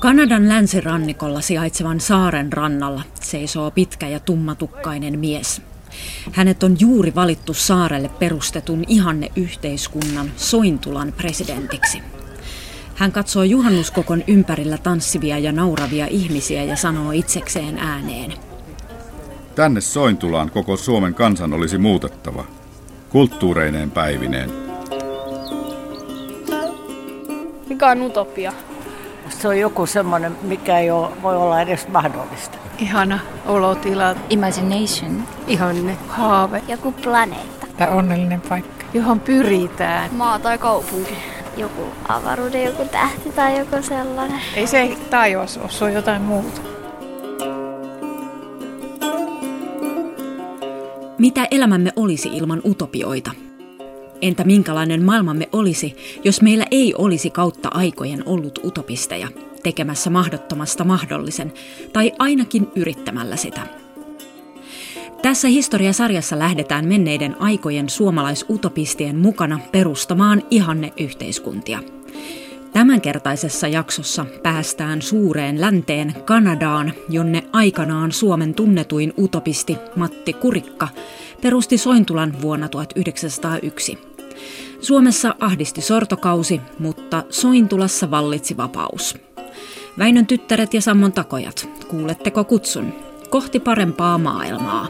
Kanadan länsirannikolla sijaitsevan saaren rannalla seisoo pitkä ja tummatukkainen mies. Hänet on juuri valittu saarelle perustetun ihanne yhteiskunnan Sointulan presidentiksi. Hän katsoo juhannuskokon ympärillä tanssivia ja nauravia ihmisiä ja sanoo itsekseen ääneen. Tänne Sointulaan koko Suomen kansan olisi muutettava. Kulttuureineen päivineen. Mikä on utopia? Se on joku semmoinen, mikä ei ole, voi olla edes mahdollista. Ihana olotila. Imagination. Ihanne. Haave. Joku planeetta. Tai onnellinen paikka. Johon pyritään. Maa tai kaupunki. Joku avaruuden, joku tähti tai joku sellainen. Ei se taivas ole, se on jotain muuta. Mitä elämämme olisi ilman utopioita? Entä minkälainen maailmamme olisi, jos meillä ei olisi kautta aikojen ollut utopisteja, tekemässä mahdottomasta mahdollisen, tai ainakin yrittämällä sitä? Tässä historiasarjassa lähdetään menneiden aikojen suomalaisutopistien mukana perustamaan ihanne yhteiskuntia. Tämänkertaisessa jaksossa päästään suureen länteen Kanadaan, jonne aikanaan Suomen tunnetuin utopisti Matti Kurikka perusti Sointulan vuonna 1901. Suomessa ahdisti sortokausi, mutta Sointulassa vallitsi vapaus. Väinön tyttäret ja Sammon takojat, kuuletteko kutsun? Kohti parempaa maailmaa.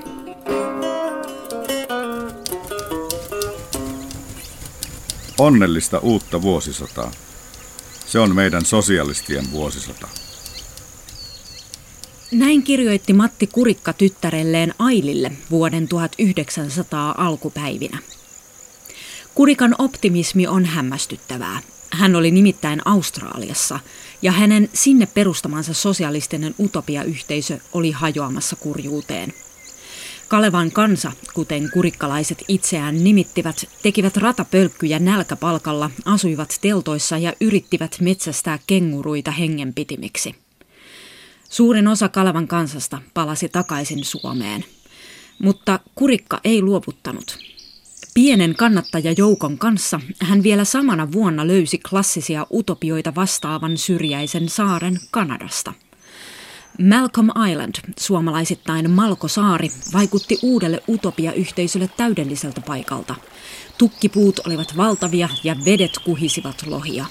Onnellista uutta vuosisataa. Se on meidän sosialistien vuosisata. Näin kirjoitti Matti Kurikka tyttärelleen Ailille vuoden 1900 alkupäivinä. Kurikan optimismi on hämmästyttävää. Hän oli nimittäin Australiassa ja hänen sinne perustamansa sosialistinen utopiayhteisö oli hajoamassa kurjuuteen. Kalevan kansa, kuten kurikkalaiset itseään nimittivät, tekivät ratapölkkyjä nälkäpalkalla, asuivat teltoissa ja yrittivät metsästää kenguruita hengenpitimiksi. Suurin osa Kalevan kansasta palasi takaisin Suomeen. Mutta Kurikka ei luovuttanut. Pienen kannattajajoukon kanssa hän vielä samana vuonna löysi klassisia utopioita vastaavan syrjäisen saaren Kanadasta. Malcolm Island, suomalaisittain Malko Saari, vaikutti uudelle utopiayhteisölle täydelliseltä paikalta. Tukkipuut olivat valtavia ja vedet kuhisivat lohia.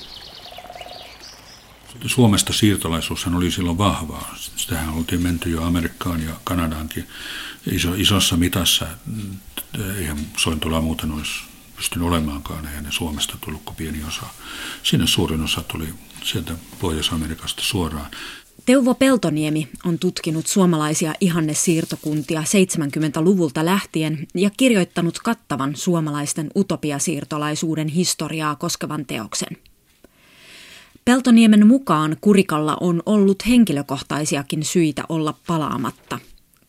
Suomesta siirtolaisuushan oli silloin vahvaa. Sitähän oltiin menty jo Amerikkaan ja Kanadaankin iso, isossa mitassa. Eihän Sointola muuten olisi pystynyt olemaankaan, eihän ne Suomesta tullut kuin pieni osa. Sinne suurin osa tuli sieltä Pohjois-Amerikasta suoraan. Teuvo Peltoniemi on tutkinut suomalaisia ihannesiirtokuntia 70-luvulta lähtien ja kirjoittanut kattavan suomalaisten utopiasiirtolaisuuden historiaa koskevan teoksen. Peltoniemen mukaan Kurikalla on ollut henkilökohtaisiakin syitä olla palaamatta.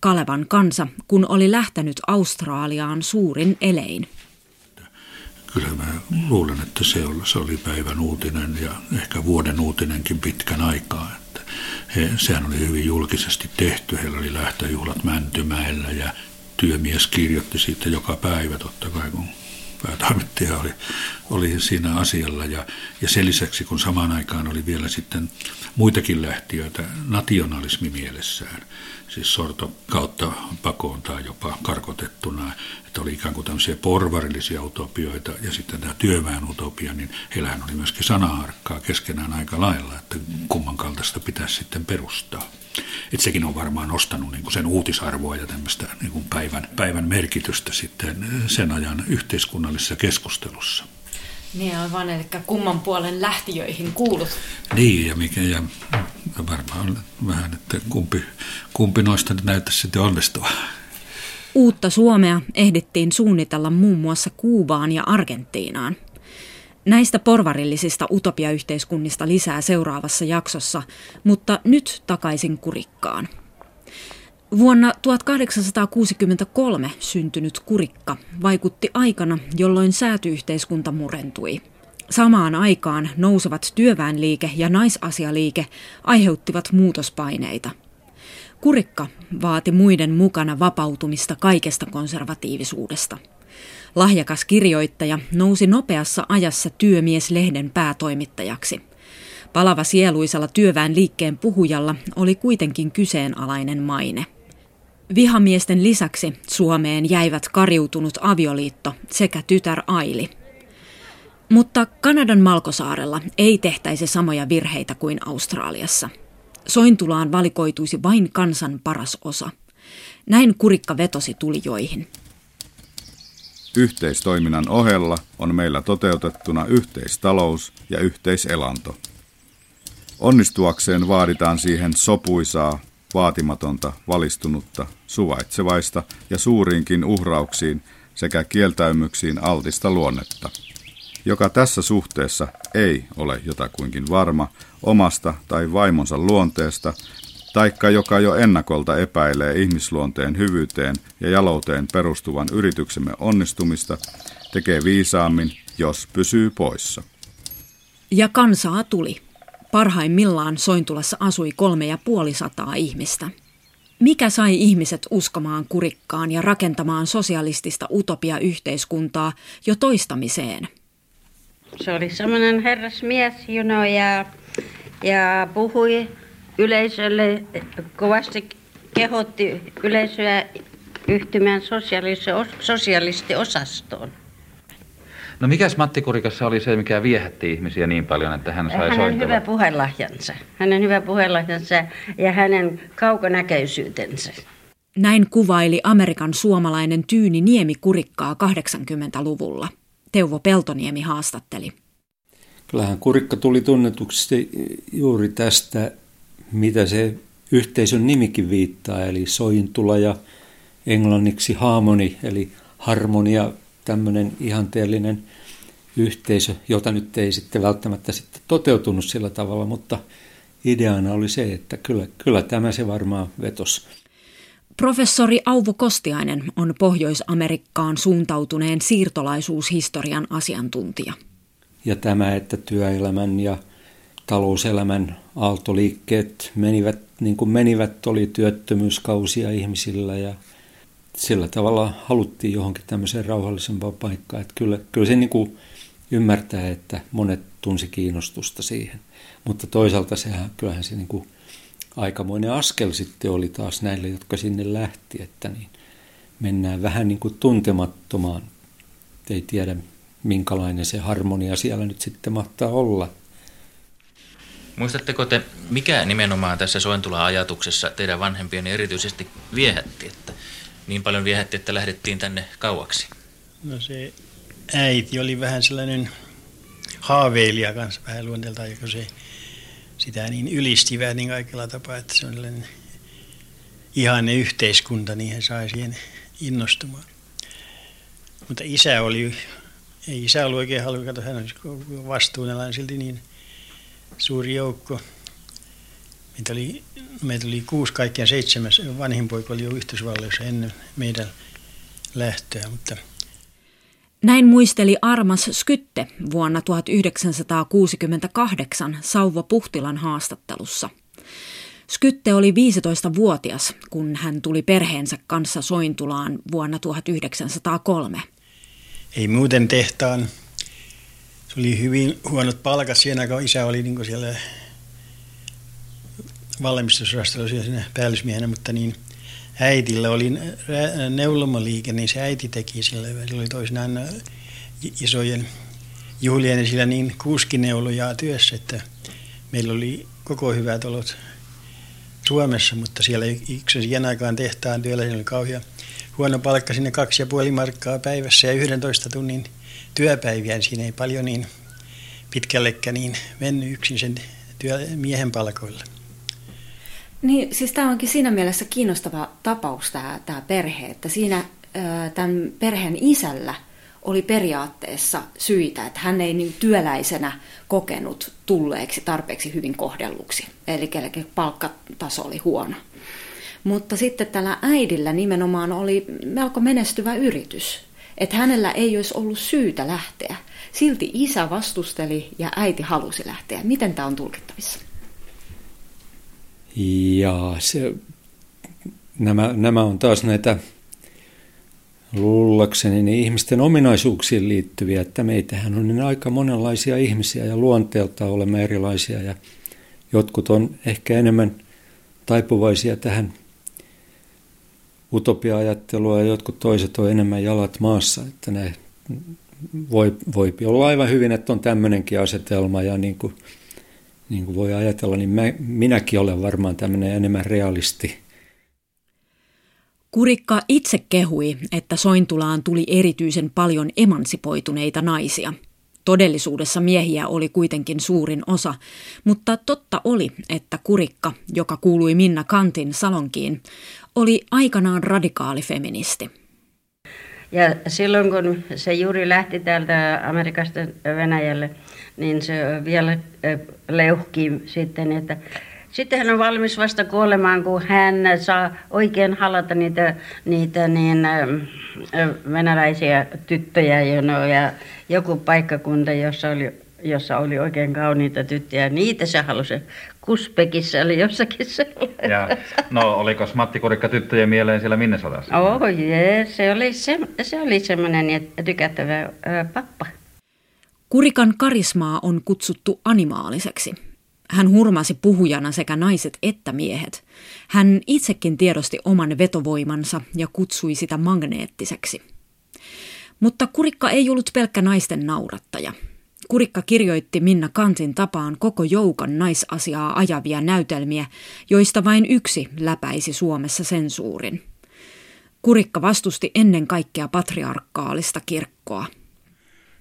Kalevan kansa, kun oli lähtenyt Australiaan suurin elein. Kyllä mä luulen, että se oli, se oli päivän uutinen ja ehkä vuoden uutinenkin pitkän aikaa. Että he, sehän oli hyvin julkisesti tehty. Heillä oli lähtöjuhlat Mäntymäellä ja työmies kirjoitti siitä joka päivä totta kai, kun päätoimittaja oli, oli siinä asialla. Ja, ja sen lisäksi, kun samaan aikaan oli vielä sitten muitakin lähtiöitä nationalismi mielessään, siis sorto kautta pakoon tai jopa karkotettuna, että oli ikään kuin tämmöisiä porvarillisia utopioita ja sitten tämä työväen utopia, niin heillähän oli myöskin sanaharkkaa keskenään aika lailla, että kumman kaltaista pitäisi sitten perustaa. Et sekin on varmaan nostanut niin kuin sen uutisarvoa ja tämmöistä niin kuin päivän, päivän merkitystä sitten sen ajan yhteiskunnallisessa keskustelussa. Niin aivan, eli kumman puolen lähtiöihin kuulut. Niin, ja, mikä, ja varmaan vähän, että kumpi, kumpi noista nyt näyttäisi sitten onnistua. Uutta Suomea ehdittiin suunnitella muun muassa Kuubaan ja Argentiinaan. Näistä porvarillisista utopiayhteiskunnista lisää seuraavassa jaksossa, mutta nyt takaisin kurikkaan. Vuonna 1863 syntynyt kurikka vaikutti aikana, jolloin säätyyhteiskunta murentui. Samaan aikaan nousevat työväenliike ja naisasialiike aiheuttivat muutospaineita. Kurikka vaati muiden mukana vapautumista kaikesta konservatiivisuudesta – Lahjakas kirjoittaja nousi nopeassa ajassa työmieslehden päätoimittajaksi. Palava sieluisella työväen liikkeen puhujalla oli kuitenkin kyseenalainen maine. Vihamiesten lisäksi Suomeen jäivät kariutunut avioliitto sekä tytär Aili. Mutta Kanadan Malkosaarella ei tehtäisi samoja virheitä kuin Australiassa. Sointulaan valikoituisi vain kansan paras osa. Näin kurikka vetosi tulijoihin. Yhteistoiminnan ohella on meillä toteutettuna yhteistalous ja yhteiselanto. Onnistuakseen vaaditaan siihen sopuisaa, vaatimatonta, valistunutta, suvaitsevaista ja suuriinkin uhrauksiin sekä kieltäymyksiin altista luonnetta, joka tässä suhteessa ei ole jotakuinkin varma omasta tai vaimonsa luonteesta, taikka joka jo ennakolta epäilee ihmisluonteen hyvyyteen ja jalouteen perustuvan yrityksemme onnistumista, tekee viisaammin, jos pysyy poissa. Ja kansaa tuli. Parhaimmillaan Sointulassa asui kolme ja puoli sataa ihmistä. Mikä sai ihmiset uskomaan kurikkaan ja rakentamaan sosialistista utopia-yhteiskuntaa jo toistamiseen? Se oli semmoinen herrasmies, you know, ja, ja puhui yleisölle, kovasti kehotti yleisöä yhtymään sosialistiosastoon. No mikäs Matti Kurikassa oli se, mikä viehätti ihmisiä niin paljon, että hän sai hänen soitella? hyvä puhelahjansa. Hänen hyvä puhelahjansa ja hänen kaukonäköisyytensä. Näin kuvaili Amerikan suomalainen Tyyni Niemi Kurikkaa 80-luvulla. Teuvo Peltoniemi haastatteli. Kyllähän Kurikka tuli tunnetuksi juuri tästä, mitä se yhteisön nimikin viittaa, eli sointula ja englanniksi harmoni, eli harmonia, tämmöinen ihanteellinen yhteisö, jota nyt ei sitten välttämättä sitten toteutunut sillä tavalla, mutta ideana oli se, että kyllä, kyllä tämä se varmaan vetos. Professori Auvo Kostiainen on Pohjois-Amerikkaan suuntautuneen siirtolaisuushistorian asiantuntija. Ja tämä, että työelämän ja talouselämän aaltoliikkeet menivät niin kuin menivät, oli työttömyyskausia ihmisillä ja sillä tavalla haluttiin johonkin tämmöiseen rauhallisempaan paikkaan. Että kyllä, kyllä se niin kuin ymmärtää, että monet tunsi kiinnostusta siihen. Mutta toisaalta sehän, kyllähän se niin kuin aikamoinen askel sitten oli taas näille, jotka sinne lähti, että niin mennään vähän niin kuin tuntemattomaan. Ei tiedä, minkälainen se harmonia siellä nyt sitten mahtaa olla. Muistatteko te, mikä nimenomaan tässä Sointula-ajatuksessa teidän vanhempien erityisesti viehätti, että niin paljon viehätti, että lähdettiin tänne kauaksi? No se äiti oli vähän sellainen haaveilija kanssa vähän luonteeltaan, kun se sitä niin ylisti vähän niin kaikilla tapaa, että se on sellainen ihanne yhteiskunta, niin he sai siihen innostumaan. Mutta isä oli, ei isä ollut oikein halukas, hän oli vastuunalainen silti niin suuri joukko. Meitä oli, meitä oli kuusi kaikkiaan seitsemäs. Vanhin poika oli jo Yhdysvalloissa ennen meidän lähtöä, mutta näin muisteli Armas Skytte vuonna 1968 Sauvo Puhtilan haastattelussa. Skytte oli 15-vuotias, kun hän tuli perheensä kanssa Sointulaan vuonna 1903. Ei muuten tehtaan. Se oli hyvin huonot palkat siinä, kun isä oli niin siellä valmistusosastolla siinä päällysmiehenä, mutta niin äitillä oli neulomaliike, niin se äiti teki sillä. Se oli toisinaan isojen juhlien ja sillä niin kuskineulojaa työssä, että meillä oli koko hyvät olot Suomessa, mutta siellä yksi siihen aikaan tehtaan työllä, oli kauhean huono palkka sinne kaksi ja puoli markkaa päivässä ja 11 tunnin työpäiviä, niin siinä ei paljon niin pitkällekään niin mennyt yksin sen työ, miehen palkoilla. Niin, siis tämä onkin siinä mielessä kiinnostava tapaus tämä, tämä perhe, että siinä tämän perheen isällä oli periaatteessa syitä, että hän ei niin työläisenä kokenut tulleeksi tarpeeksi hyvin kohdelluksi, eli palkkataso oli huono. Mutta sitten tällä äidillä nimenomaan oli melko menestyvä yritys, että hänellä ei olisi ollut syytä lähteä. Silti isä vastusteli ja äiti halusi lähteä. Miten tämä on tulkittavissa? Ja se, nämä, nämä on taas näitä luullakseni niin ihmisten ominaisuuksiin liittyviä, että meitähän on niin aika monenlaisia ihmisiä ja luonteelta olemme erilaisia ja jotkut on ehkä enemmän taipuvaisia tähän utopia-ajattelua ja jotkut toiset on enemmän jalat maassa, että ne voi, voi olla aivan hyvin, että on tämmöinenkin asetelma ja niin kuin, niin kuin voi ajatella, niin mä, minäkin olen varmaan tämmöinen enemmän realisti. Kurikka itse kehui, että Sointulaan tuli erityisen paljon emansipoituneita naisia. Todellisuudessa miehiä oli kuitenkin suurin osa, mutta totta oli, että Kurikka, joka kuului Minna Kantin salonkiin, oli aikanaan radikaali feministi. Ja silloin kun se juuri lähti täältä Amerikasta Venäjälle, niin se vielä leuhki sitten, että sitten hän on valmis vasta kuolemaan, kun hän saa oikein halata niitä, niitä niin, venäläisiä tyttöjä ja joku paikkakunta, jossa oli jossa oli oikein kauniita tyttöjä. Niitä se halusi. Kuspekissa oli jossakin sellainen. Ja, no, oliko Matti Kurikka tyttöjen mieleen siellä Minnesotassa? Oh jee, se oli, se, se oli semmoinen tykättävä ö, pappa. Kurikan karismaa on kutsuttu animaaliseksi. Hän hurmasi puhujana sekä naiset että miehet. Hän itsekin tiedosti oman vetovoimansa ja kutsui sitä magneettiseksi. Mutta Kurikka ei ollut pelkkä naisten naurattaja – Kurikka kirjoitti Minna Kantin tapaan koko joukon naisasiaa ajavia näytelmiä, joista vain yksi läpäisi Suomessa sensuurin. Kurikka vastusti ennen kaikkea patriarkaalista kirkkoa.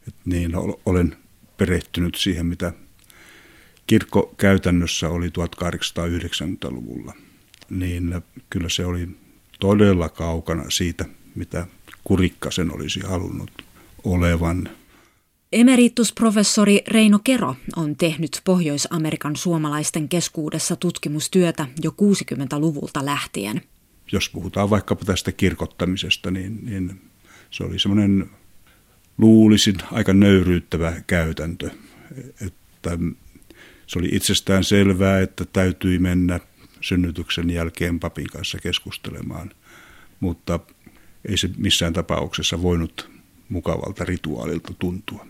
Et niin, olen perehtynyt siihen, mitä kirkko käytännössä oli 1890-luvulla. Niin kyllä se oli todella kaukana siitä, mitä Kurikka sen olisi halunnut olevan. Emeritusprofessori Reino Kero on tehnyt Pohjois-Amerikan suomalaisten keskuudessa tutkimustyötä jo 60-luvulta lähtien. Jos puhutaan vaikkapa tästä kirkottamisesta, niin, niin se oli semmoinen luulisin aika nöyryyttävä käytäntö. Että se oli itsestään selvää, että täytyi mennä synnytyksen jälkeen papin kanssa keskustelemaan, mutta ei se missään tapauksessa voinut mukavalta rituaalilta tuntua.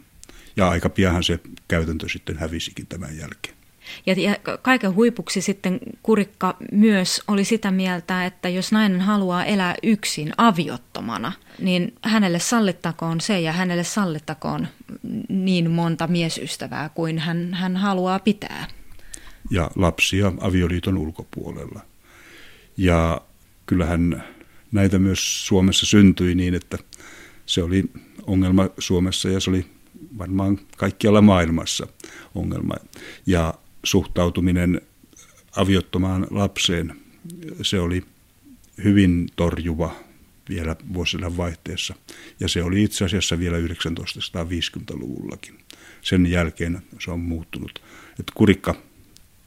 Ja aika pianhan se käytäntö sitten hävisikin tämän jälkeen. Ja, ja kaiken huipuksi sitten Kurikka myös oli sitä mieltä, että jos nainen haluaa elää yksin aviottomana, niin hänelle sallittakoon se ja hänelle sallittakoon niin monta miesystävää kuin hän, hän haluaa pitää. Ja lapsia avioliiton ulkopuolella. Ja kyllähän näitä myös Suomessa syntyi niin, että se oli ongelma Suomessa ja se oli varmaan kaikkialla maailmassa ongelma. Ja suhtautuminen aviottomaan lapseen, se oli hyvin torjuva vielä vuosien vaihteessa. Ja se oli itse asiassa vielä 1950-luvullakin. Sen jälkeen se on muuttunut. Että kurikka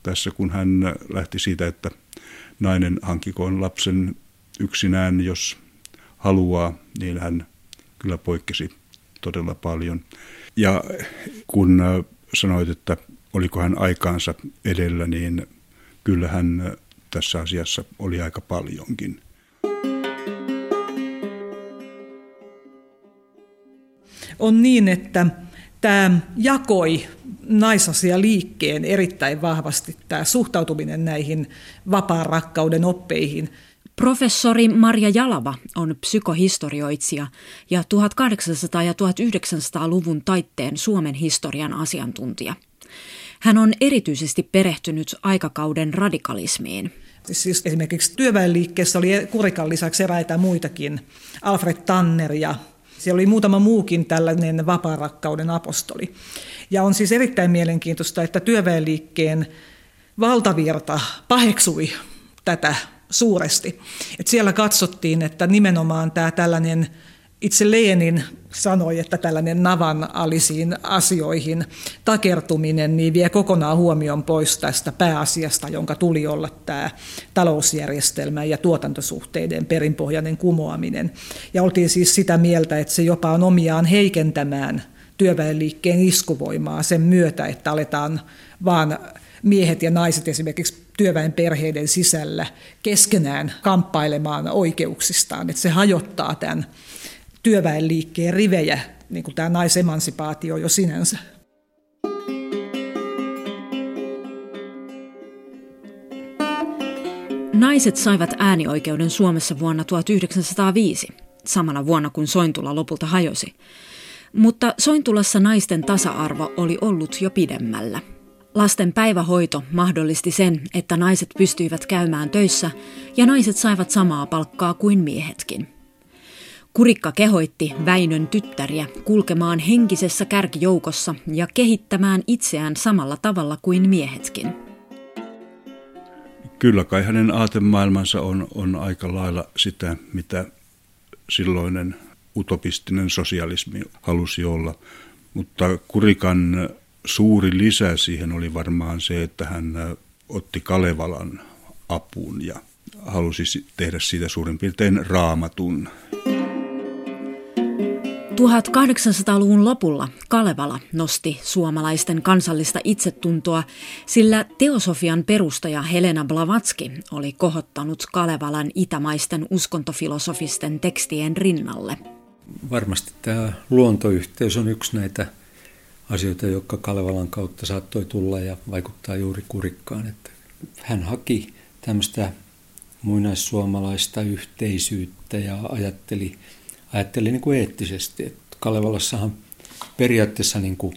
tässä, kun hän lähti siitä, että nainen hankikoon lapsen yksinään, jos haluaa, niin hän kyllä poikkesi todella paljon. Ja kun äh, sanoit, että oliko hän aikaansa edellä, niin kyllähän äh, tässä asiassa oli aika paljonkin. On niin, että tämä jakoi naisasialiikkeen erittäin vahvasti, tämä suhtautuminen näihin vapaan rakkauden oppeihin – Professori Marja Jalava on psykohistorioitsija ja 1800- ja 1900-luvun taitteen Suomen historian asiantuntija. Hän on erityisesti perehtynyt aikakauden radikalismiin. Siis esimerkiksi työväenliikkeessä oli Kurikan lisäksi eräitä muitakin, Alfred Tanner ja siellä oli muutama muukin tällainen vapaarakkauden apostoli. Ja on siis erittäin mielenkiintoista, että työväenliikkeen valtavirta paheksui tätä suuresti. Et siellä katsottiin, että nimenomaan tämä tällainen, itse Lenin sanoi, että tällainen navan alisiin asioihin takertuminen niin vie kokonaan huomion pois tästä pääasiasta, jonka tuli olla tämä talousjärjestelmä ja tuotantosuhteiden perinpohjainen kumoaminen. Ja oltiin siis sitä mieltä, että se jopa on omiaan heikentämään työväenliikkeen iskuvoimaa sen myötä, että aletaan vaan miehet ja naiset esimerkiksi työväen perheiden sisällä keskenään kamppailemaan oikeuksistaan. Että se hajottaa tämän, työväenliikkeen rivejä, niin kuin tämä naisemansipaatio jo sinänsä. Naiset saivat äänioikeuden Suomessa vuonna 1905, samana vuonna kuin Sointula lopulta hajosi. Mutta Sointulassa naisten tasa-arvo oli ollut jo pidemmällä. Lasten päivähoito mahdollisti sen, että naiset pystyivät käymään töissä ja naiset saivat samaa palkkaa kuin miehetkin. Kurikka kehoitti Väinön tyttäriä kulkemaan henkisessä kärkijoukossa ja kehittämään itseään samalla tavalla kuin miehetkin. Kyllä kai hänen aatemaailmansa on, on aika lailla sitä, mitä silloinen utopistinen sosialismi halusi olla. Mutta Kurikan suuri lisä siihen oli varmaan se, että hän otti Kalevalan apuun ja halusi tehdä siitä suurin piirtein raamatun. 1800-luvun lopulla Kalevala nosti suomalaisten kansallista itsetuntoa, sillä teosofian perustaja Helena Blavatski oli kohottanut Kalevalan itämaisten uskontofilosofisten tekstien rinnalle. Varmasti tämä luontoyhteys on yksi näitä asioita, jotka Kalevalan kautta saattoi tulla ja vaikuttaa juuri kurikkaan. Että hän haki tämmöistä muinaissuomalaista yhteisyyttä ja ajatteli, ajatteli niin kuin eettisesti. Että Kalevalassahan periaatteessa niin kuin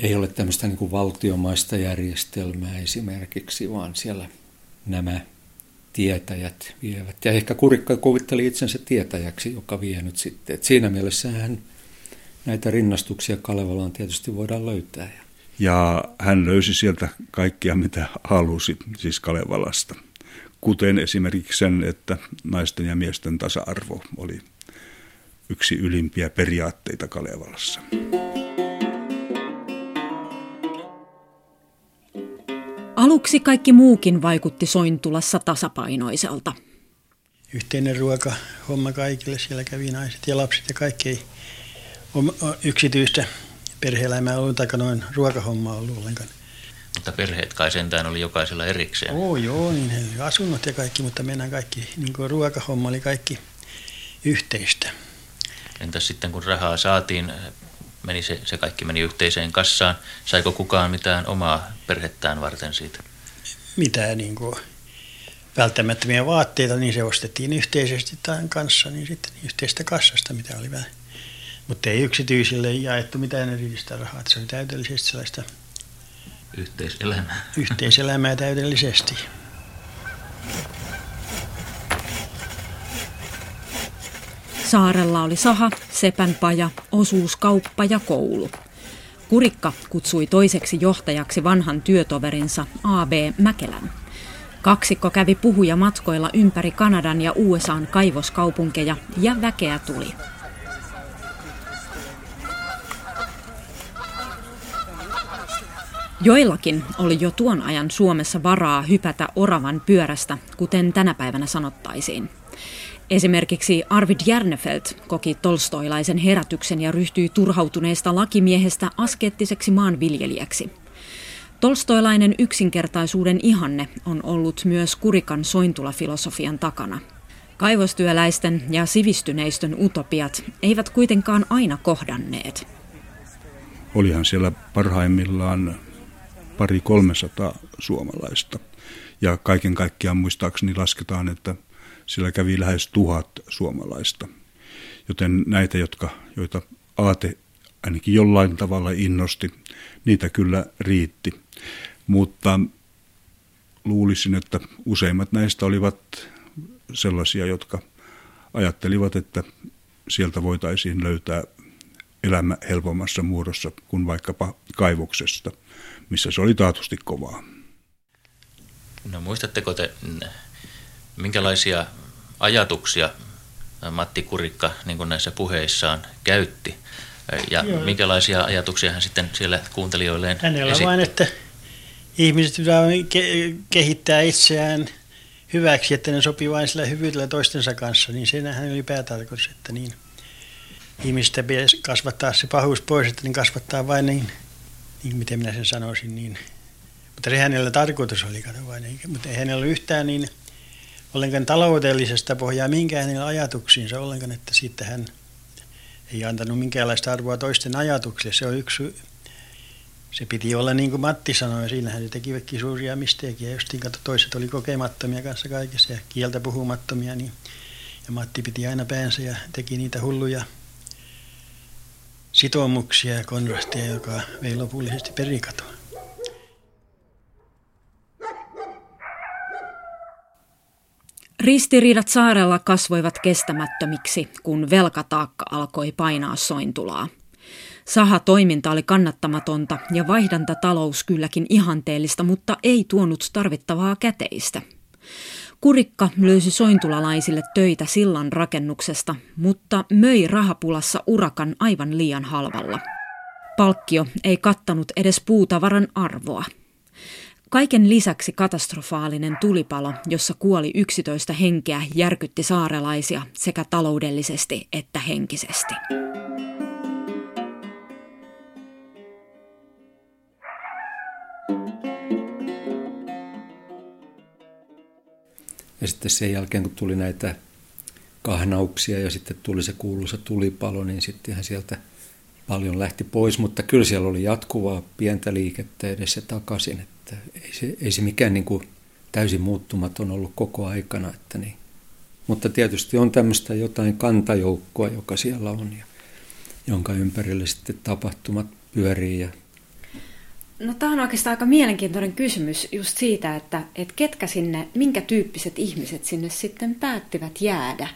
ei ole tämmöistä niin kuin valtiomaista järjestelmää esimerkiksi, vaan siellä nämä tietäjät vievät. Ja ehkä Kurikka kuvitteli itsensä tietäjäksi, joka vie nyt sitten. Et siinä mielessä hän näitä rinnastuksia Kalevalaan tietysti voidaan löytää. Ja hän löysi sieltä kaikkia, mitä halusi, siis Kalevalasta. Kuten esimerkiksi sen, että naisten ja miesten tasa-arvo oli yksi ylimpiä periaatteita Kalevalassa. Aluksi kaikki muukin vaikutti Sointulassa tasapainoiselta. Yhteinen ruoka, homma kaikille, siellä kävi naiset ja lapset ja kaikki ei yksityistä perhe-elämää ollut, tai noin ruokahommaa ollut ollenkaan. Mutta perheet kai sentään oli jokaisella erikseen. Oo, joo, niin he oli asunnot ja kaikki, mutta mennään kaikki, niin kuin ruokahomma oli kaikki yhteistä. Entäs sitten kun rahaa saatiin, meni se, se kaikki meni yhteiseen kassaan. Saiko kukaan mitään omaa perhettään varten siitä? Mitään niin kuin välttämättömiä vaatteita, niin se ostettiin yhteisesti tämän kanssa, niin sitten yhteistä kassasta, mitä oli vähän. Mutta ei yksityisille jaettu mitään erillistä rahaa, se oli täydellisesti sellaista yhteiselämää. Yhteiselämää täydellisesti. Saarella oli saha, sepänpaja, osuuskauppa ja koulu. Kurikka kutsui toiseksi johtajaksi vanhan työtoverinsa A.B. Mäkelän. Kaksikko kävi puhuja matkoilla ympäri Kanadan ja USAn kaivoskaupunkeja ja väkeä tuli. Joillakin oli jo tuon ajan Suomessa varaa hypätä oravan pyörästä, kuten tänä päivänä sanottaisiin. Esimerkiksi Arvid Järnefelt koki tolstoilaisen herätyksen ja ryhtyi turhautuneesta lakimiehestä askettiseksi maanviljelijäksi. Tolstoilainen yksinkertaisuuden ihanne on ollut myös Kurikan sointulafilosofian takana. Kaivostyöläisten ja sivistyneistön utopiat eivät kuitenkaan aina kohdanneet. Olihan siellä parhaimmillaan pari kolmesataa suomalaista. Ja kaiken kaikkiaan muistaakseni lasketaan, että siellä kävi lähes tuhat suomalaista. Joten näitä, jotka, joita aate ainakin jollain tavalla innosti, niitä kyllä riitti. Mutta luulisin, että useimmat näistä olivat sellaisia, jotka ajattelivat, että sieltä voitaisiin löytää elämä helpommassa muodossa kuin vaikkapa kaivoksesta, missä se oli taatusti kovaa. No muistatteko te, minkälaisia ajatuksia Matti Kurikka niin kuin näissä puheissaan käytti? Ja Joo. minkälaisia ajatuksia hän sitten siellä kuuntelijoilleen Hänellä esitti? vain, että ihmiset pitää kehittää itseään hyväksi, että ne sopii vain sillä hyvyydellä toistensa kanssa, niin senhän oli päätarkoitus, että niin ihmistä pitäisi kasvattaa se pahuus pois, että niin kasvattaa vain niin, niin miten minä sen sanoisin, niin mutta se hänellä tarkoitus oli, kato vain, mutta ei hänellä yhtään niin ollenkaan taloudellisesta pohjaa minkään hänen ajatuksiinsa ollenkaan, että sitten hän ei antanut minkäänlaista arvoa toisten ajatuksille. Se on yksi, se piti olla niin kuin Matti sanoi, siinähän se tekivätkin suuria misteekiä. Justiin kato, toiset oli kokemattomia kanssa kaikessa ja kieltä puhumattomia, niin, ja Matti piti aina päänsä ja teki niitä hulluja sitoumuksia ja konrastia, joka vei lopullisesti perikatoa. Ristiriidat saarella kasvoivat kestämättömiksi, kun velkataakka alkoi painaa sointulaa. Saha-toiminta oli kannattamatonta ja vaihdantatalous kylläkin ihanteellista, mutta ei tuonut tarvittavaa käteistä. Kurikka löysi sointulalaisille töitä sillan rakennuksesta, mutta möi rahapulassa urakan aivan liian halvalla. Palkkio ei kattanut edes puutavaran arvoa. Kaiken lisäksi katastrofaalinen tulipalo, jossa kuoli 11 henkeä, järkytti saarelaisia sekä taloudellisesti että henkisesti. Ja sitten sen jälkeen, kun tuli näitä kahnauksia ja sitten tuli se kuuluisa tulipalo, niin sittenhän sieltä paljon lähti pois, mutta kyllä siellä oli jatkuvaa pientä liikettä edessä takaisin, että ei se, ei se mikään niin kuin täysin muuttumaton ollut koko aikana. Että niin. Mutta tietysti on tämmöistä jotain kantajoukkoa, joka siellä on ja jonka ympärille sitten tapahtumat pyörii ja No tämä on oikeastaan aika mielenkiintoinen kysymys just siitä, että, että ketkä sinne, minkä tyyppiset ihmiset sinne sitten päättivät jäädä.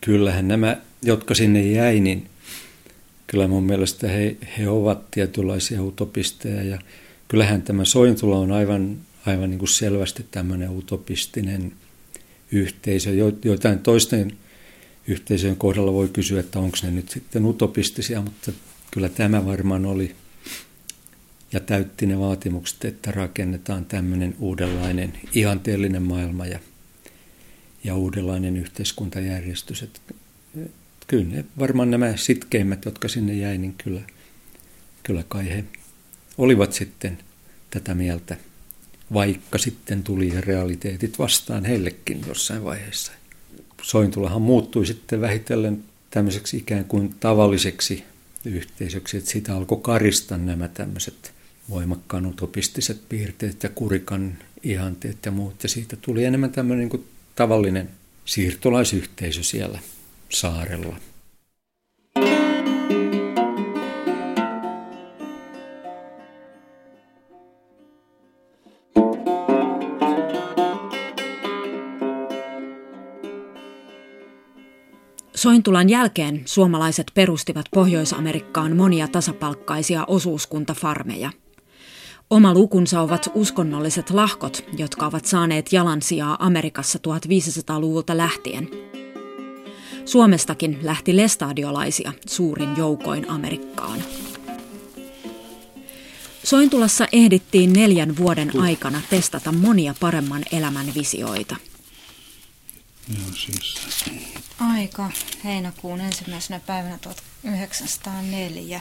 Kyllähän nämä, jotka sinne jäi, niin kyllä mun mielestä he, he ovat tietynlaisia utopisteja ja kyllähän tämä Sointula on aivan, aivan niin kuin selvästi tämmöinen utopistinen yhteisö. Joitain toisten yhteisöjen kohdalla voi kysyä, että onko ne nyt sitten utopistisia, mutta kyllä tämä varmaan oli ja täytti ne vaatimukset, että rakennetaan tämmöinen uudenlainen ihanteellinen maailma ja, ja uudenlainen yhteiskuntajärjestys. Että kyllä ne, varmaan nämä sitkeimmät, jotka sinne jäi, niin kyllä, kyllä kai he olivat sitten tätä mieltä, vaikka sitten tuli realiteetit vastaan heillekin jossain vaiheessa. Sointulahan muuttui sitten vähitellen tämmöiseksi ikään kuin tavalliseksi yhteisöksi, että siitä alkoi karista nämä tämmöiset voimakkaan utopistiset piirteet ja kurikan ihanteet ja muut. Ja siitä tuli enemmän tämmöinen niin kuin tavallinen siirtolaisyhteisö siellä saarella. Sointulan jälkeen suomalaiset perustivat Pohjois-Amerikkaan monia tasapalkkaisia osuuskuntafarmeja. Oma lukunsa ovat uskonnolliset lahkot, jotka ovat saaneet jalansijaa Amerikassa 1500-luvulta lähtien. Suomestakin lähti lestadiolaisia suurin joukoin Amerikkaan. Sointulassa ehdittiin neljän vuoden aikana testata monia paremman elämän visioita. Joo, siis. Aika heinäkuun ensimmäisenä päivänä 1904.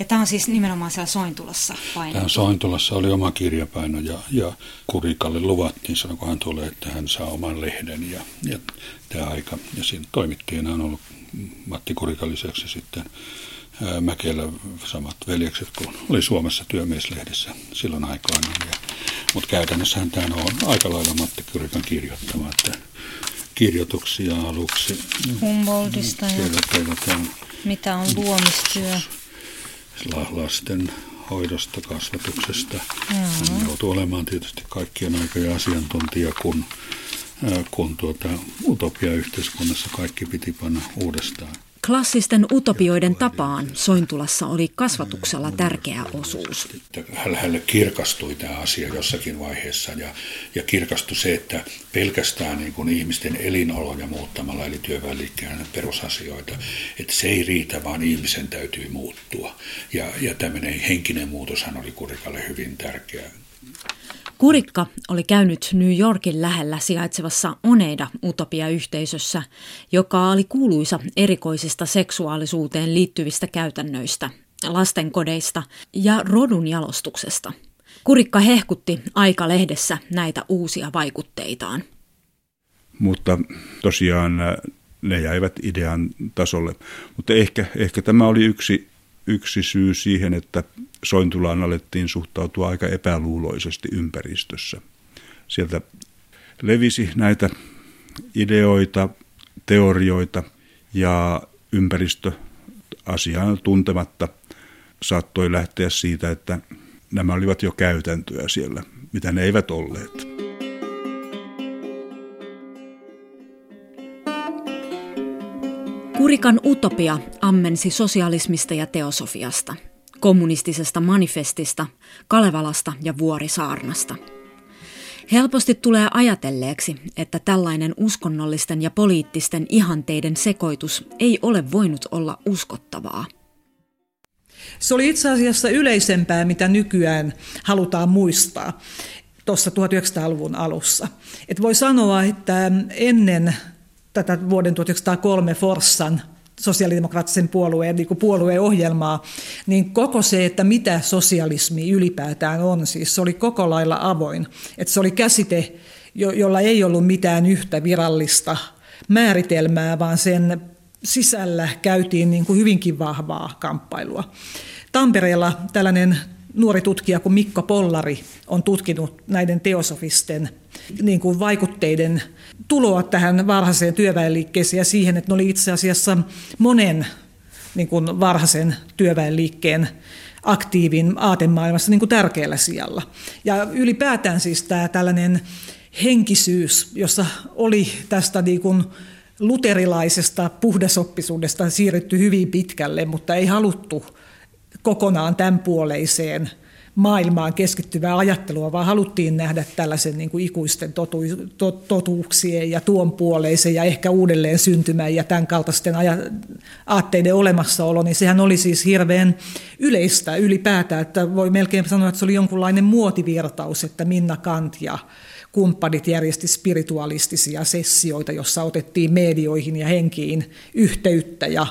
Ja tämä on siis nimenomaan siellä Sointulassa paino. Tämä Sointulassa oli oma kirjapaino ja, ja Kurikalle luvattiin, sanoi kun hän tulee, että hän saa oman lehden ja, ja tämä aika. Ja siinä toimittajana on ollut Matti Kurikan lisäksi sitten Mäkelä samat veljekset kuin oli Suomessa työmieslehdessä silloin aikoina. Mutta käytännössähän tämä on aika lailla Matti Kurikan kirjoittama, että kirjoituksia aluksi. Humboldtista ja mitä on luomistyö lasten hoidosta, kasvatuksesta. Hän joutui olemaan tietysti kaikkien aikojen asiantuntija, kun, kun tuota, utopia-yhteiskunnassa kaikki piti panna uudestaan. Klassisten utopioiden tapaan Sointulassa oli kasvatuksella tärkeä osuus. Hänelle kirkastui tämä asia jossakin vaiheessa ja, ja kirkastui se, että pelkästään niin kuin ihmisten elinoloja muuttamalla, eli työväenliikkeen perusasioita, että se ei riitä, vaan ihmisen täytyy muuttua. Ja, ja tämmöinen henkinen muutoshan oli Kurikalle hyvin tärkeä. Kurikka oli käynyt New Yorkin lähellä sijaitsevassa Oneida-utopia-yhteisössä, joka oli kuuluisa erikoisista seksuaalisuuteen liittyvistä käytännöistä, lastenkodeista ja rodun jalostuksesta. Kurikka hehkutti aikalehdessä näitä uusia vaikutteitaan. Mutta tosiaan ne jäivät idean tasolle. Mutta ehkä, ehkä tämä oli yksi, yksi syy siihen, että Sointulaan alettiin suhtautua aika epäluuloisesti ympäristössä. Sieltä levisi näitä ideoita, teorioita ja ympäristö asiaan tuntematta saattoi lähteä siitä, että nämä olivat jo käytäntöä siellä, mitä ne eivät olleet. Kurikan utopia ammensi sosialismista ja teosofiasta, kommunistisesta manifestista, Kalevalasta ja Vuorisaarnasta. Helposti tulee ajatelleeksi, että tällainen uskonnollisten ja poliittisten ihanteiden sekoitus ei ole voinut olla uskottavaa. Se oli itse asiassa yleisempää, mitä nykyään halutaan muistaa tuossa 1900-luvun alussa. Et voi sanoa, että ennen tätä vuoden 1903 Forssan sosiaalidemokraattisen puolueen niin puolueohjelmaa, niin koko se, että mitä sosialismi ylipäätään on, siis se oli koko lailla avoin. Että se oli käsite, jolla ei ollut mitään yhtä virallista määritelmää, vaan sen sisällä käytiin niin kuin hyvinkin vahvaa kamppailua. Tampereella tällainen nuori tutkija kuin Mikko Pollari on tutkinut näiden teosofisten niin kuin vaikutteiden tuloa tähän varhaiseen työväenliikkeeseen ja siihen, että ne oli itse asiassa monen niin kuin varhaisen työväenliikkeen aktiivin aatemaailmassa niin kuin tärkeällä sijalla. Ja ylipäätään siis tämä tällainen henkisyys, jossa oli tästä niin kuin luterilaisesta puhdasoppisuudesta siirrytty hyvin pitkälle, mutta ei haluttu kokonaan tämän puoleiseen maailmaan keskittyvää ajattelua, vaan haluttiin nähdä tällaisen niin kuin ikuisten totu, to, totuuksien ja tuon puoleisen ja ehkä uudelleen syntymän ja tämän kaltaisten aatteiden olemassaolo, niin sehän oli siis hirveän yleistä ylipäätään, että voi melkein sanoa, että se oli jonkunlainen muotivirtaus, että Minna Kant ja kumppanit järjesti spiritualistisia sessioita, jossa otettiin medioihin ja henkiin yhteyttä ja,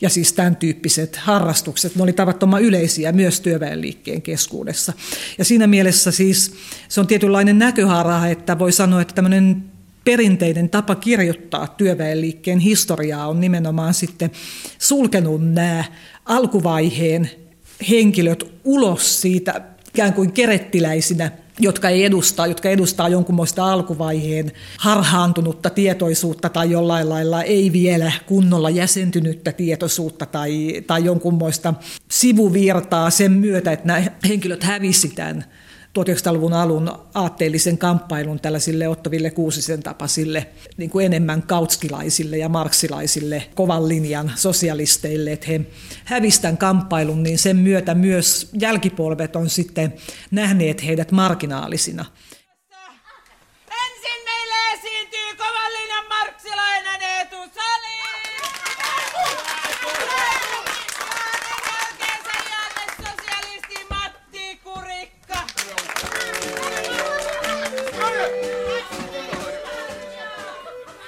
ja siis tämän tyyppiset harrastukset, ne oli tavattoman yleisiä myös työväenliikkeen keskuudessa. Ja siinä mielessä siis se on tietynlainen näköhara, että voi sanoa, että tämmöinen perinteinen tapa kirjoittaa työväenliikkeen historiaa on nimenomaan sitten sulkenut nämä alkuvaiheen henkilöt ulos siitä ikään kuin kerettiläisinä jotka ei edustaa, jotka edustaa jonkunmoista alkuvaiheen harhaantunutta tietoisuutta tai jollain lailla ei vielä kunnolla jäsentynyttä tietoisuutta tai, tai jonkunmoista sivuvirtaa sen myötä, että nämä henkilöt hävisivät tämän 1900-luvun alun aatteellisen kamppailun tällaisille Ottoville Kuusisen tapaisille niin kuin enemmän kautskilaisille ja marksilaisille kovan linjan sosialisteille, että he hävistän kamppailun, niin sen myötä myös jälkipolvet on sitten nähneet heidät marginaalisina.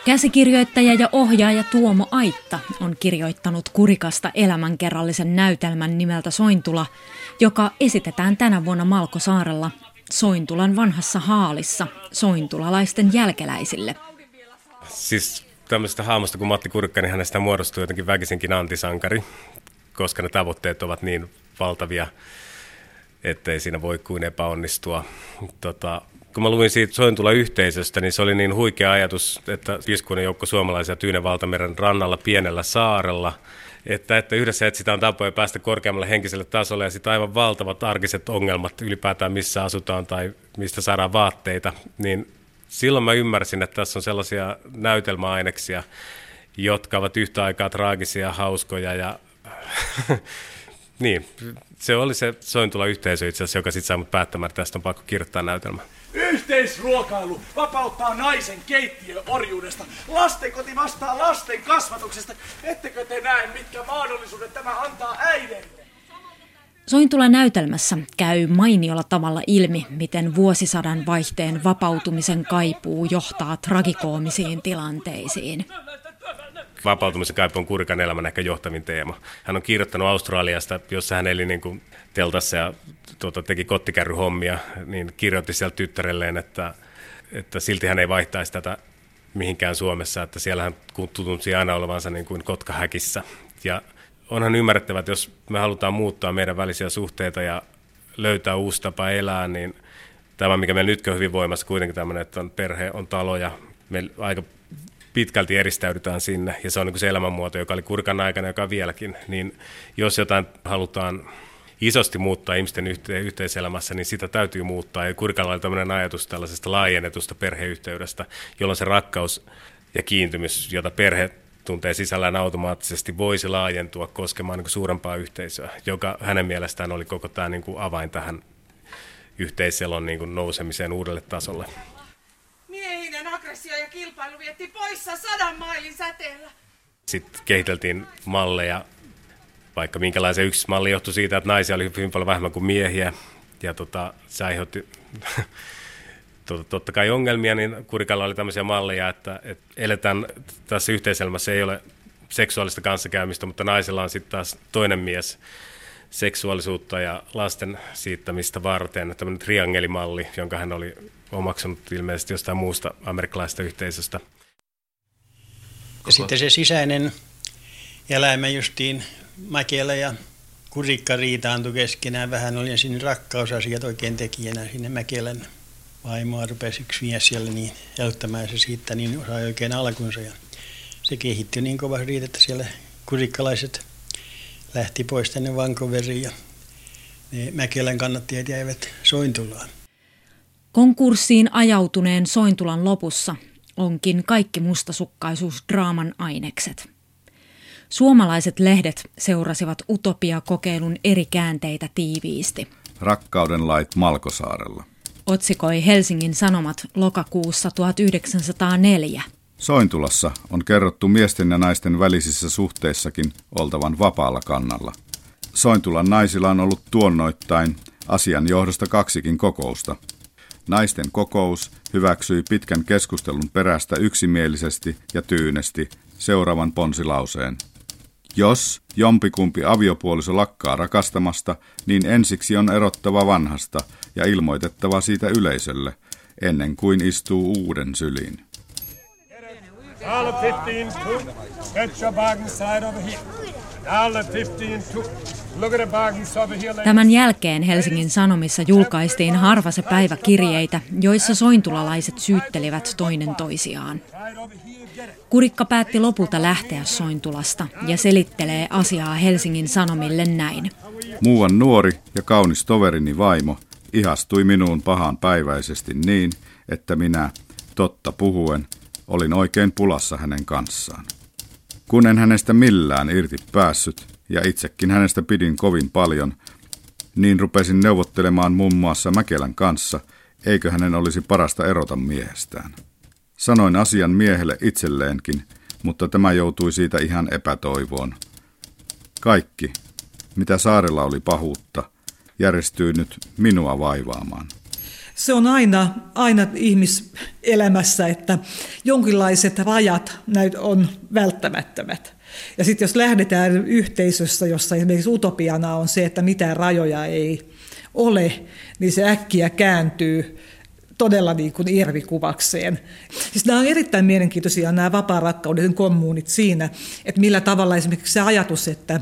Käsikirjoittaja ja ohjaaja Tuomo Aitta on kirjoittanut kurikasta elämänkerrallisen näytelmän nimeltä Sointula, joka esitetään tänä vuonna Malkosaarella Sointulan vanhassa haalissa sointulalaisten jälkeläisille. Siis tämmöisestä haamusta kuin Matti Kurikka, niin hänestä muodostuu jotenkin väkisinkin antisankari, koska ne tavoitteet ovat niin valtavia, ettei siinä voi kuin epäonnistua. Tota, kun mä luin siitä Sointula yhteisöstä, niin se oli niin huikea ajatus, että piskuinen joukko suomalaisia Tyynen valtameren rannalla pienellä saarella, että, että yhdessä etsitään tapoja päästä korkeammalle henkiselle tasolle ja sitten aivan valtavat arkiset ongelmat ylipäätään missä asutaan tai mistä saadaan vaatteita, niin silloin mä ymmärsin, että tässä on sellaisia näytelmäaineksia, jotka ovat yhtä aikaa traagisia, hauskoja ja niin, se oli se Sointula yhteisö itse asiassa, joka sitten sai mut päättämään, että tästä on pakko kirjoittaa näytelmä. Yhteisruokailu vapauttaa naisen keittiöorjuudesta. Lastenkoti vastaa lasten kasvatuksesta. Ettekö te näe, mitkä mahdollisuudet tämä antaa äideille? Sointula näytelmässä käy mainiolla tavalla ilmi, miten vuosisadan vaihteen vapautumisen kaipuu johtaa tragikoomisiin tilanteisiin vapautumisen kaipu on Kurikan elämän ehkä johtavin teema. Hän on kirjoittanut Australiasta, jossa hän eli niin kuin teltassa ja tuota, teki kottikärryhommia, niin kirjoitti siellä tyttärelleen, että, että silti hän ei vaihtaisi tätä mihinkään Suomessa, että siellähän tuntuu aina olevansa niin kuin kotkahäkissä. Ja onhan ymmärrettävä, että jos me halutaan muuttaa meidän välisiä suhteita ja löytää uusi tapa elää, niin tämä, mikä meillä nyt on hyvin voimassa, kuitenkin tämmöinen, että on perhe, on talo ja me aika pitkälti eristäydytään sinne, ja se on niin se elämänmuoto, joka oli kurkan aikana, joka vieläkin, niin jos jotain halutaan isosti muuttaa ihmisten yhte- yhteiselämässä, niin sitä täytyy muuttaa. Ja Kurikalla oli tämmöinen ajatus tällaisesta laajennetusta perheyhteydestä, jolloin se rakkaus ja kiintymys, jota perhe tuntee sisällään automaattisesti, voisi laajentua koskemaan niin suurempaa yhteisöä, joka hänen mielestään oli koko tämä niin kuin avain tähän yhteiselon niin kuin nousemiseen uudelle tasolle. Kilpailu vietti poissa sadan mailin säteellä. Sitten kehiteltiin malleja, vaikka minkälaisen yksi malli johtui siitä, että naisia oli hyvin paljon vähemmän kuin miehiä. Ja tota, se aiheutti tota, totta kai ongelmia, niin Kurikalla oli tämmöisiä malleja, että, että eletään tässä yhteiselmässä ei ole seksuaalista kanssakäymistä, mutta naisella on sitten taas toinen mies seksuaalisuutta ja lasten siittämistä varten, tämmöinen triangelimalli, jonka hän oli omaksunut ilmeisesti jostain muusta amerikkalaisesta yhteisöstä. Ja sitten se sisäinen elämä justiin Mäkelä ja Kurikka riitaantui keskenään. Vähän oli sinne rakkausasiat oikein tekijänä sinne Mäkelän vaimoa rupesi yksi mies siellä niin jäyttämään se siitä, niin osai oikein alkunsa. Ja se kehittyi niin kovasti, että siellä kurikkalaiset lähti pois tänne Vankoveriin ja ne Mäkelän kannattajat jäivät Sointulaan. Konkurssiin ajautuneen Sointulan lopussa onkin kaikki mustasukkaisuus draaman ainekset. Suomalaiset lehdet seurasivat Utopia-kokeilun eri käänteitä tiiviisti. Rakkauden lait Malkosaarella. Otsikoi Helsingin Sanomat lokakuussa 1904. Sointulassa on kerrottu miesten ja naisten välisissä suhteissakin oltavan vapaalla kannalla. Sointulan naisilla on ollut tuonnoittain asian johdosta kaksikin kokousta. Naisten kokous hyväksyi pitkän keskustelun perästä yksimielisesti ja tyynesti seuraavan ponsilauseen. Jos jompikumpi aviopuoliso lakkaa rakastamasta, niin ensiksi on erottava vanhasta ja ilmoitettava siitä yleisölle, ennen kuin istuu uuden syliin. All 15 took. Get your bargain side over here. All 15 took. Look at the bargains over here. Tämän jälkeen Helsingin Sanomissa julkaistiin harva se päiväkirjeitä, joissa sointulalaiset syyttelivät toinen toisiaan. Kurikka päätti lopulta lähteä Sointulasta ja selittelee asiaa Helsingin Sanomille näin. Muuan nuori ja kaunis toverini vaimo ihastui minuun pahaan päiväisesti niin, että minä, totta puhuen, olin oikein pulassa hänen kanssaan. Kun en hänestä millään irti päässyt, ja itsekin hänestä pidin kovin paljon, niin rupesin neuvottelemaan muun muassa Mäkelän kanssa, eikö hänen olisi parasta erota miehestään. Sanoin asian miehelle itselleenkin, mutta tämä joutui siitä ihan epätoivoon. Kaikki, mitä saarella oli pahuutta, järjestyy nyt minua vaivaamaan. Se on aina, aina ihmiselämässä, että jonkinlaiset rajat on välttämättömät. Ja sitten jos lähdetään yhteisössä, jossa esimerkiksi utopiana on se, että mitään rajoja ei ole, niin se äkkiä kääntyy todella niin kuin irvikuvakseen. Siis nämä on erittäin mielenkiintoisia nämä vapaa-rakkauden kommunit siinä, että millä tavalla esimerkiksi se ajatus, että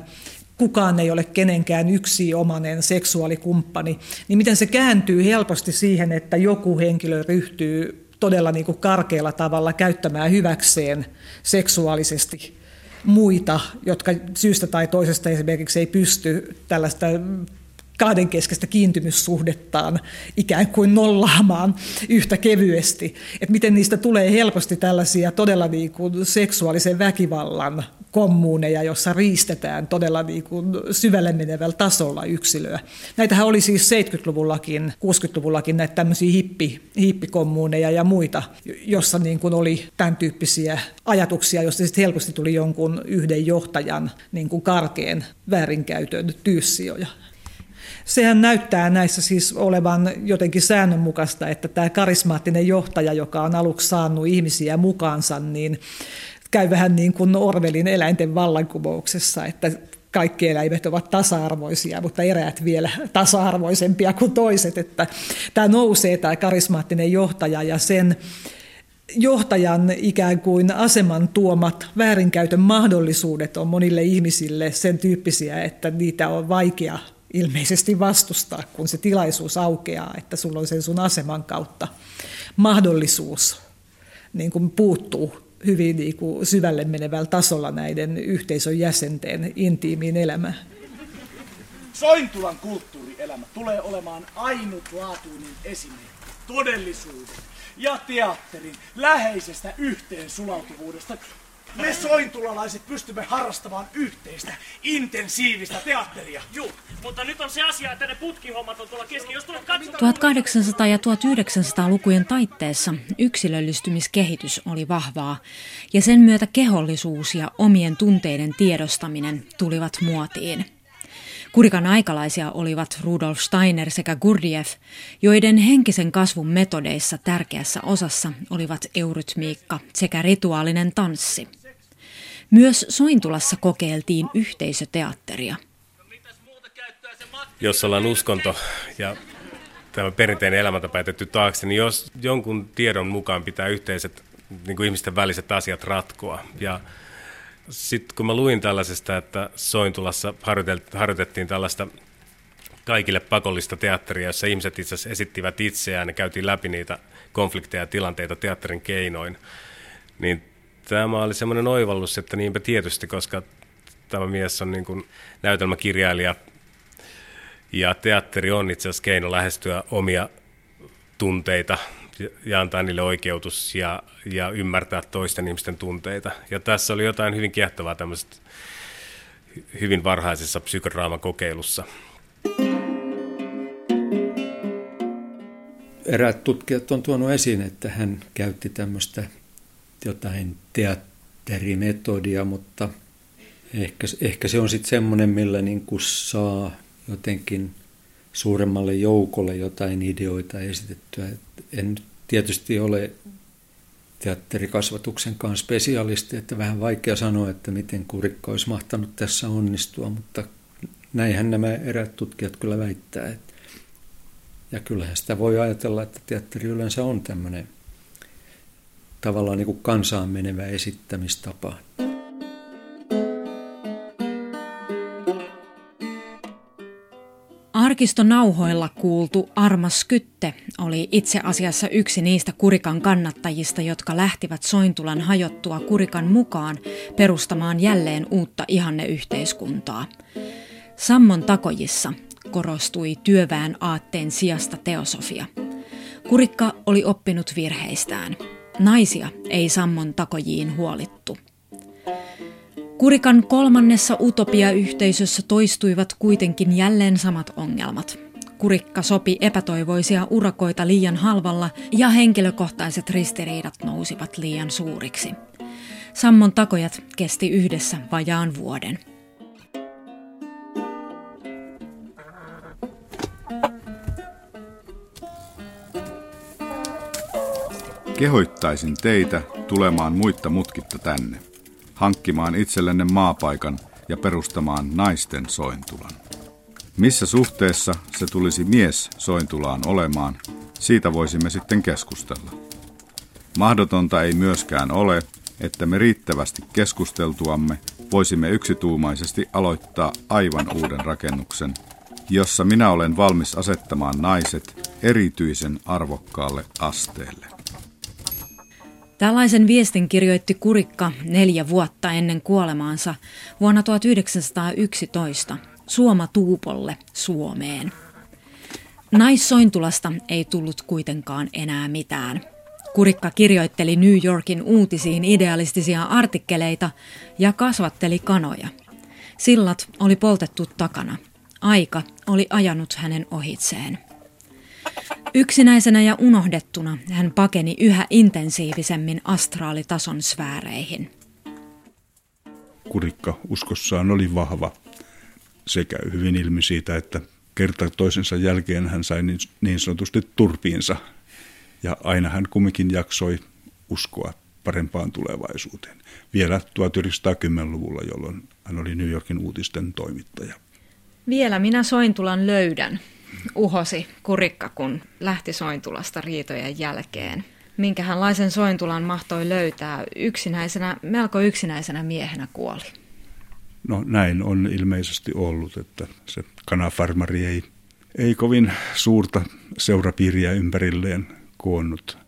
kukaan ei ole kenenkään yksi omanen seksuaalikumppani, niin miten se kääntyy helposti siihen, että joku henkilö ryhtyy todella niin kuin karkealla tavalla käyttämään hyväkseen seksuaalisesti muita, jotka syystä tai toisesta esimerkiksi ei pysty tällaista kahdenkeskeistä kiintymyssuhdettaan ikään kuin nollaamaan yhtä kevyesti. Että miten niistä tulee helposti tällaisia todella niin kuin seksuaalisen väkivallan kommuuneja, jossa riistetään todella niin kuin syvälle menevällä tasolla yksilöä. Näitähän oli siis 70-luvullakin, 60-luvullakin näitä tämmöisiä hippi, hippikommuuneja ja muita, jossa niin kuin oli tämän tyyppisiä ajatuksia, joista sitten helposti tuli jonkun yhden johtajan niin kuin karkeen väärinkäytön tyyssijoja. Sehän näyttää näissä siis olevan jotenkin säännönmukaista, että tämä karismaattinen johtaja, joka on aluksi saanut ihmisiä mukaansa, niin käy vähän niin kuin Orvelin eläinten vallankumouksessa, että kaikki eläimet ovat tasa-arvoisia, mutta eräät vielä tasa-arvoisempia kuin toiset. Että tämä nousee, tämä karismaattinen johtaja, ja sen johtajan ikään kuin aseman tuomat väärinkäytön mahdollisuudet on monille ihmisille sen tyyppisiä, että niitä on vaikea ilmeisesti vastustaa, kun se tilaisuus aukeaa, että sulla on sen sun aseman kautta mahdollisuus niin kuin puuttuu hyvin niin kuin syvälle menevällä tasolla näiden yhteisön jäsenten intiimiin elämään. Sointulan kulttuurielämä tulee olemaan ainutlaatuinen esimerkki todellisuuden ja teatterin läheisestä yhteensulautuvuudesta. Me sointulalaiset pystymme harrastamaan yhteistä, intensiivistä teatteria. Juu, mutta nyt on se asia, että ne putkihommat on tuolla kesken. Jos tulet katsomaan... 1800- ja 1900-lukujen taitteessa yksilöllistymiskehitys oli vahvaa, ja sen myötä kehollisuus ja omien tunteiden tiedostaminen tulivat muotiin. Kurikan aikalaisia olivat Rudolf Steiner sekä Gurdjieff, joiden henkisen kasvun metodeissa tärkeässä osassa olivat eurytmiikka sekä rituaalinen tanssi. Myös Sointulassa kokeiltiin yhteisöteatteria. Jos ollaan uskonto ja tämä perinteinen elämäntapa jätetty taakse, niin jos jonkun tiedon mukaan pitää yhteiset niin kuin ihmisten väliset asiat ratkoa. Ja sitten kun mä luin tällaisesta, että Sointulassa harjoitettiin tällaista kaikille pakollista teatteria, jossa ihmiset itse asiassa esittivät itseään ja käytiin läpi niitä konflikteja ja tilanteita teatterin keinoin, niin tämä oli semmoinen oivallus, että niinpä tietysti, koska tämä mies on niin kuin näytelmäkirjailija ja teatteri on itse asiassa keino lähestyä omia tunteita ja antaa niille oikeutus ja, ja ymmärtää toisten ihmisten tunteita. Ja tässä oli jotain hyvin kiehtovaa tämmöisestä hyvin varhaisessa psykodraamakokeilussa. Eräät tutkijat on tuonut esiin, että hän käytti tämmöistä jotain teatterimetodia, mutta ehkä, ehkä se on sitten semmoinen, millä niin kuin saa jotenkin suuremmalle joukolle jotain ideoita esitettyä. En tietysti ole teatterikasvatuksenkaan spesialisti, että vähän vaikea sanoa, että miten kurikka olisi mahtanut tässä onnistua, mutta näinhän nämä erät tutkijat kyllä väittää. Ja kyllähän sitä voi ajatella, että teatteri yleensä on tämmöinen tavallaan niin kuin kansaan menevä esittämistapa. Arkistonauhoilla kuultu Armas Kytte oli itse asiassa yksi niistä Kurikan kannattajista, jotka lähtivät Sointulan hajottua Kurikan mukaan perustamaan jälleen uutta ihanneyhteiskuntaa. Sammon takojissa korostui työväen aatteen sijasta teosofia. Kurikka oli oppinut virheistään. Naisia ei Sammon takojiin huolittu. Kurikan kolmannessa utopiayhteisössä toistuivat kuitenkin jälleen samat ongelmat. Kurikka sopi epätoivoisia urakoita liian halvalla ja henkilökohtaiset ristiriidat nousivat liian suuriksi. Sammon takojat kesti yhdessä vajaan vuoden. Kehoittaisin teitä tulemaan muitta mutkitta tänne hankkimaan itsellenne maapaikan ja perustamaan naisten sointulan. Missä suhteessa se tulisi mies sointulaan olemaan, siitä voisimme sitten keskustella. Mahdotonta ei myöskään ole, että me riittävästi keskusteltuamme voisimme yksituumaisesti aloittaa aivan uuden rakennuksen, jossa minä olen valmis asettamaan naiset erityisen arvokkaalle asteelle. Tällaisen viestin kirjoitti Kurikka neljä vuotta ennen kuolemaansa vuonna 1911 Suoma Tuupolle Suomeen. Naissointulasta ei tullut kuitenkaan enää mitään. Kurikka kirjoitteli New Yorkin uutisiin idealistisia artikkeleita ja kasvatteli kanoja. Sillat oli poltettu takana. Aika oli ajanut hänen ohitseen. Yksinäisenä ja unohdettuna hän pakeni yhä intensiivisemmin astraalitason sfääreihin. Kurikka uskossaan oli vahva. Se käy hyvin ilmi siitä, että kerta toisensa jälkeen hän sai niin, niin sanotusti turpiinsa. Ja aina hän kumminkin jaksoi uskoa parempaan tulevaisuuteen. Vielä 1910-luvulla, jolloin hän oli New Yorkin uutisten toimittaja. Vielä minä Sointulan löydän, uhosi kurikka, kun lähti Sointulasta riitojen jälkeen. minkähänlaisen sointulan mahtoi löytää, yksinäisenä, melko yksinäisenä miehenä kuoli. No näin on ilmeisesti ollut, että se kanafarmari ei, ei kovin suurta seurapiiriä ympärilleen koonnut.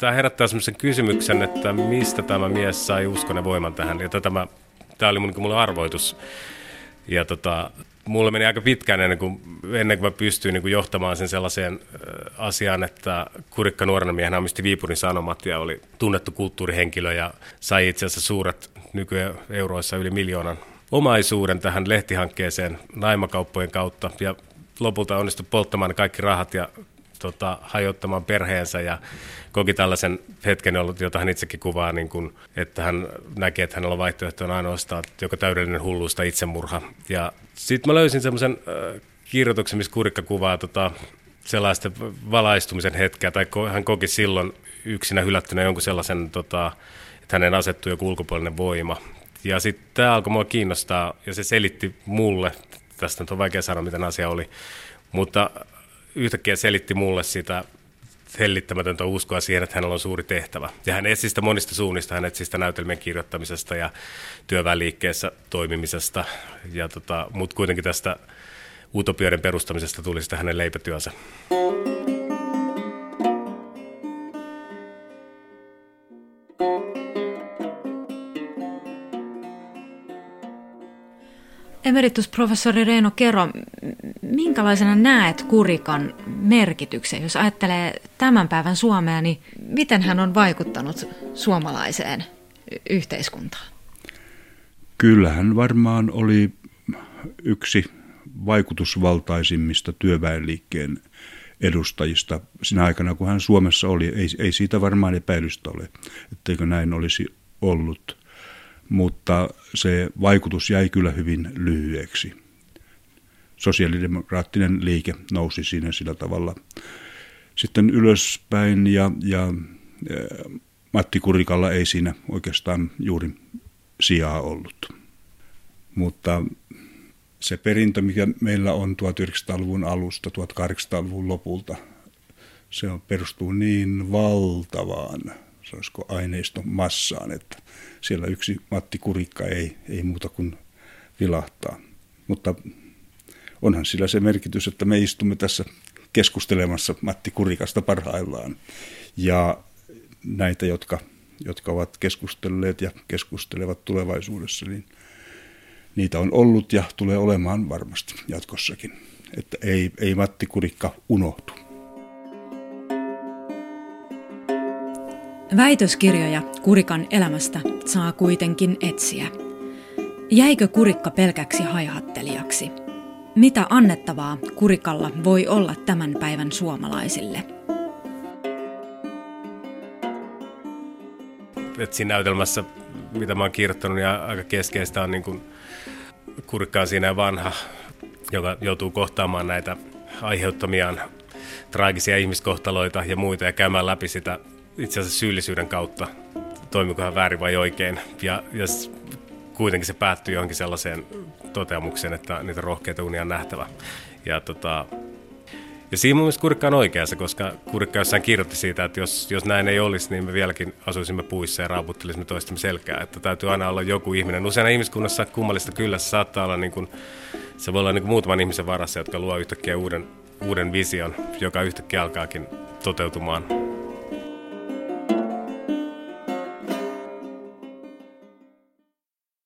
Tämä herättää sellaisen kysymyksen, että mistä tämä mies sai uskon ja voiman tähän. Ja tämä, tämä oli mun, mulle arvoitus. Ja tota, mulle meni aika pitkään ennen kuin, ennen kuin mä pystyin niin kuin johtamaan sen sellaiseen asiaan, että Kurikka nuorena miehenä omisti Viipurin Sanomat ja oli tunnettu kulttuurihenkilö ja sai itse asiassa suuret nykyeuroissa yli miljoonan omaisuuden tähän lehtihankkeeseen naimakauppojen kautta ja lopulta onnistui polttamaan kaikki rahat ja tota, hajottamaan perheensä ja koki tällaisen hetken, jota hän itsekin kuvaa, niin kuin, että hän näkee, että hänellä on vaihtoehto ainoastaan joko täydellinen hulluus tai itsemurha. Ja sitten mä löysin semmoisen äh, kirjoituksen, missä Kurikka kuvaa tota, sellaista valaistumisen hetkeä, tai hän koki silloin yksinä hylättynä jonkun sellaisen, tota, että hänen asettui joku ulkopuolinen voima. Ja sitten tämä alkoi mua kiinnostaa, ja se selitti mulle, tästä on vaikea sanoa, miten asia oli, mutta yhtäkkiä selitti mulle sitä hellittämätöntä uskoa siihen, että hänellä on suuri tehtävä. Ja hän etsi sitä monista suunnista, hän etsi sitä näytelmien kirjoittamisesta ja työväenliikkeessä toimimisesta, ja tota, mutta kuitenkin tästä utopioiden perustamisesta tuli sitä hänen leipätyönsä. Emeritusprofessori Reino Kero, minkälaisena näet Kurikan merkityksen? Jos ajattelee tämän päivän Suomea, niin miten hän on vaikuttanut suomalaiseen yhteiskuntaan? Kyllähän varmaan oli yksi vaikutusvaltaisimmista työväenliikkeen edustajista sinä aikana, kun hän Suomessa oli. Ei, ei siitä varmaan epäilystä ole, etteikö näin olisi ollut mutta se vaikutus jäi kyllä hyvin lyhyeksi. Sosiaalidemokraattinen liike nousi siinä sillä tavalla sitten ylöspäin ja, ja Matti Kurikalla ei siinä oikeastaan juuri sijaa ollut. Mutta se perintö, mikä meillä on 1900-luvun alusta, 1800-luvun lopulta, se on, perustuu niin valtavaan sanoisiko aineiston massaan, että siellä yksi Matti Kurikka ei, ei muuta kuin vilahtaa. Mutta onhan sillä se merkitys, että me istumme tässä keskustelemassa Matti Kurikasta parhaillaan. Ja näitä, jotka, jotka ovat keskustelleet ja keskustelevat tulevaisuudessa, niin niitä on ollut ja tulee olemaan varmasti jatkossakin. Että ei, ei Matti Kurikka unohtu. Väitöskirjoja Kurikan elämästä saa kuitenkin etsiä. Jäikö Kurikka pelkäksi haihattelijaksi? Mitä annettavaa Kurikalla voi olla tämän päivän suomalaisille? Et siinä näytelmässä, mitä mä oon kirjoittanut, niin aika keskeistä on niin kun siinä vanha, joka joutuu kohtaamaan näitä aiheuttamiaan traagisia ihmiskohtaloita ja muita ja käymään läpi sitä itse asiassa syyllisyyden kautta, toimiko hän väärin vai oikein. Ja, ja kuitenkin se päättyi johonkin sellaiseen toteamukseen, että niitä rohkeita unia on nähtävä. Ja, tota, ja siinä mun mielestä Kurikka on oikeassa, koska Kurikka jossain kirjoitti siitä, että jos, jos näin ei olisi, niin me vieläkin asuisimme puissa ja raaputtelisimme toistemme selkää. Että täytyy aina olla joku ihminen. Usein ihmiskunnassa kummallista kyllä se saattaa olla, niin kuin, se voi olla niin kuin muutaman ihmisen varassa, jotka luo yhtäkkiä uuden, uuden vision, joka yhtäkkiä alkaakin toteutumaan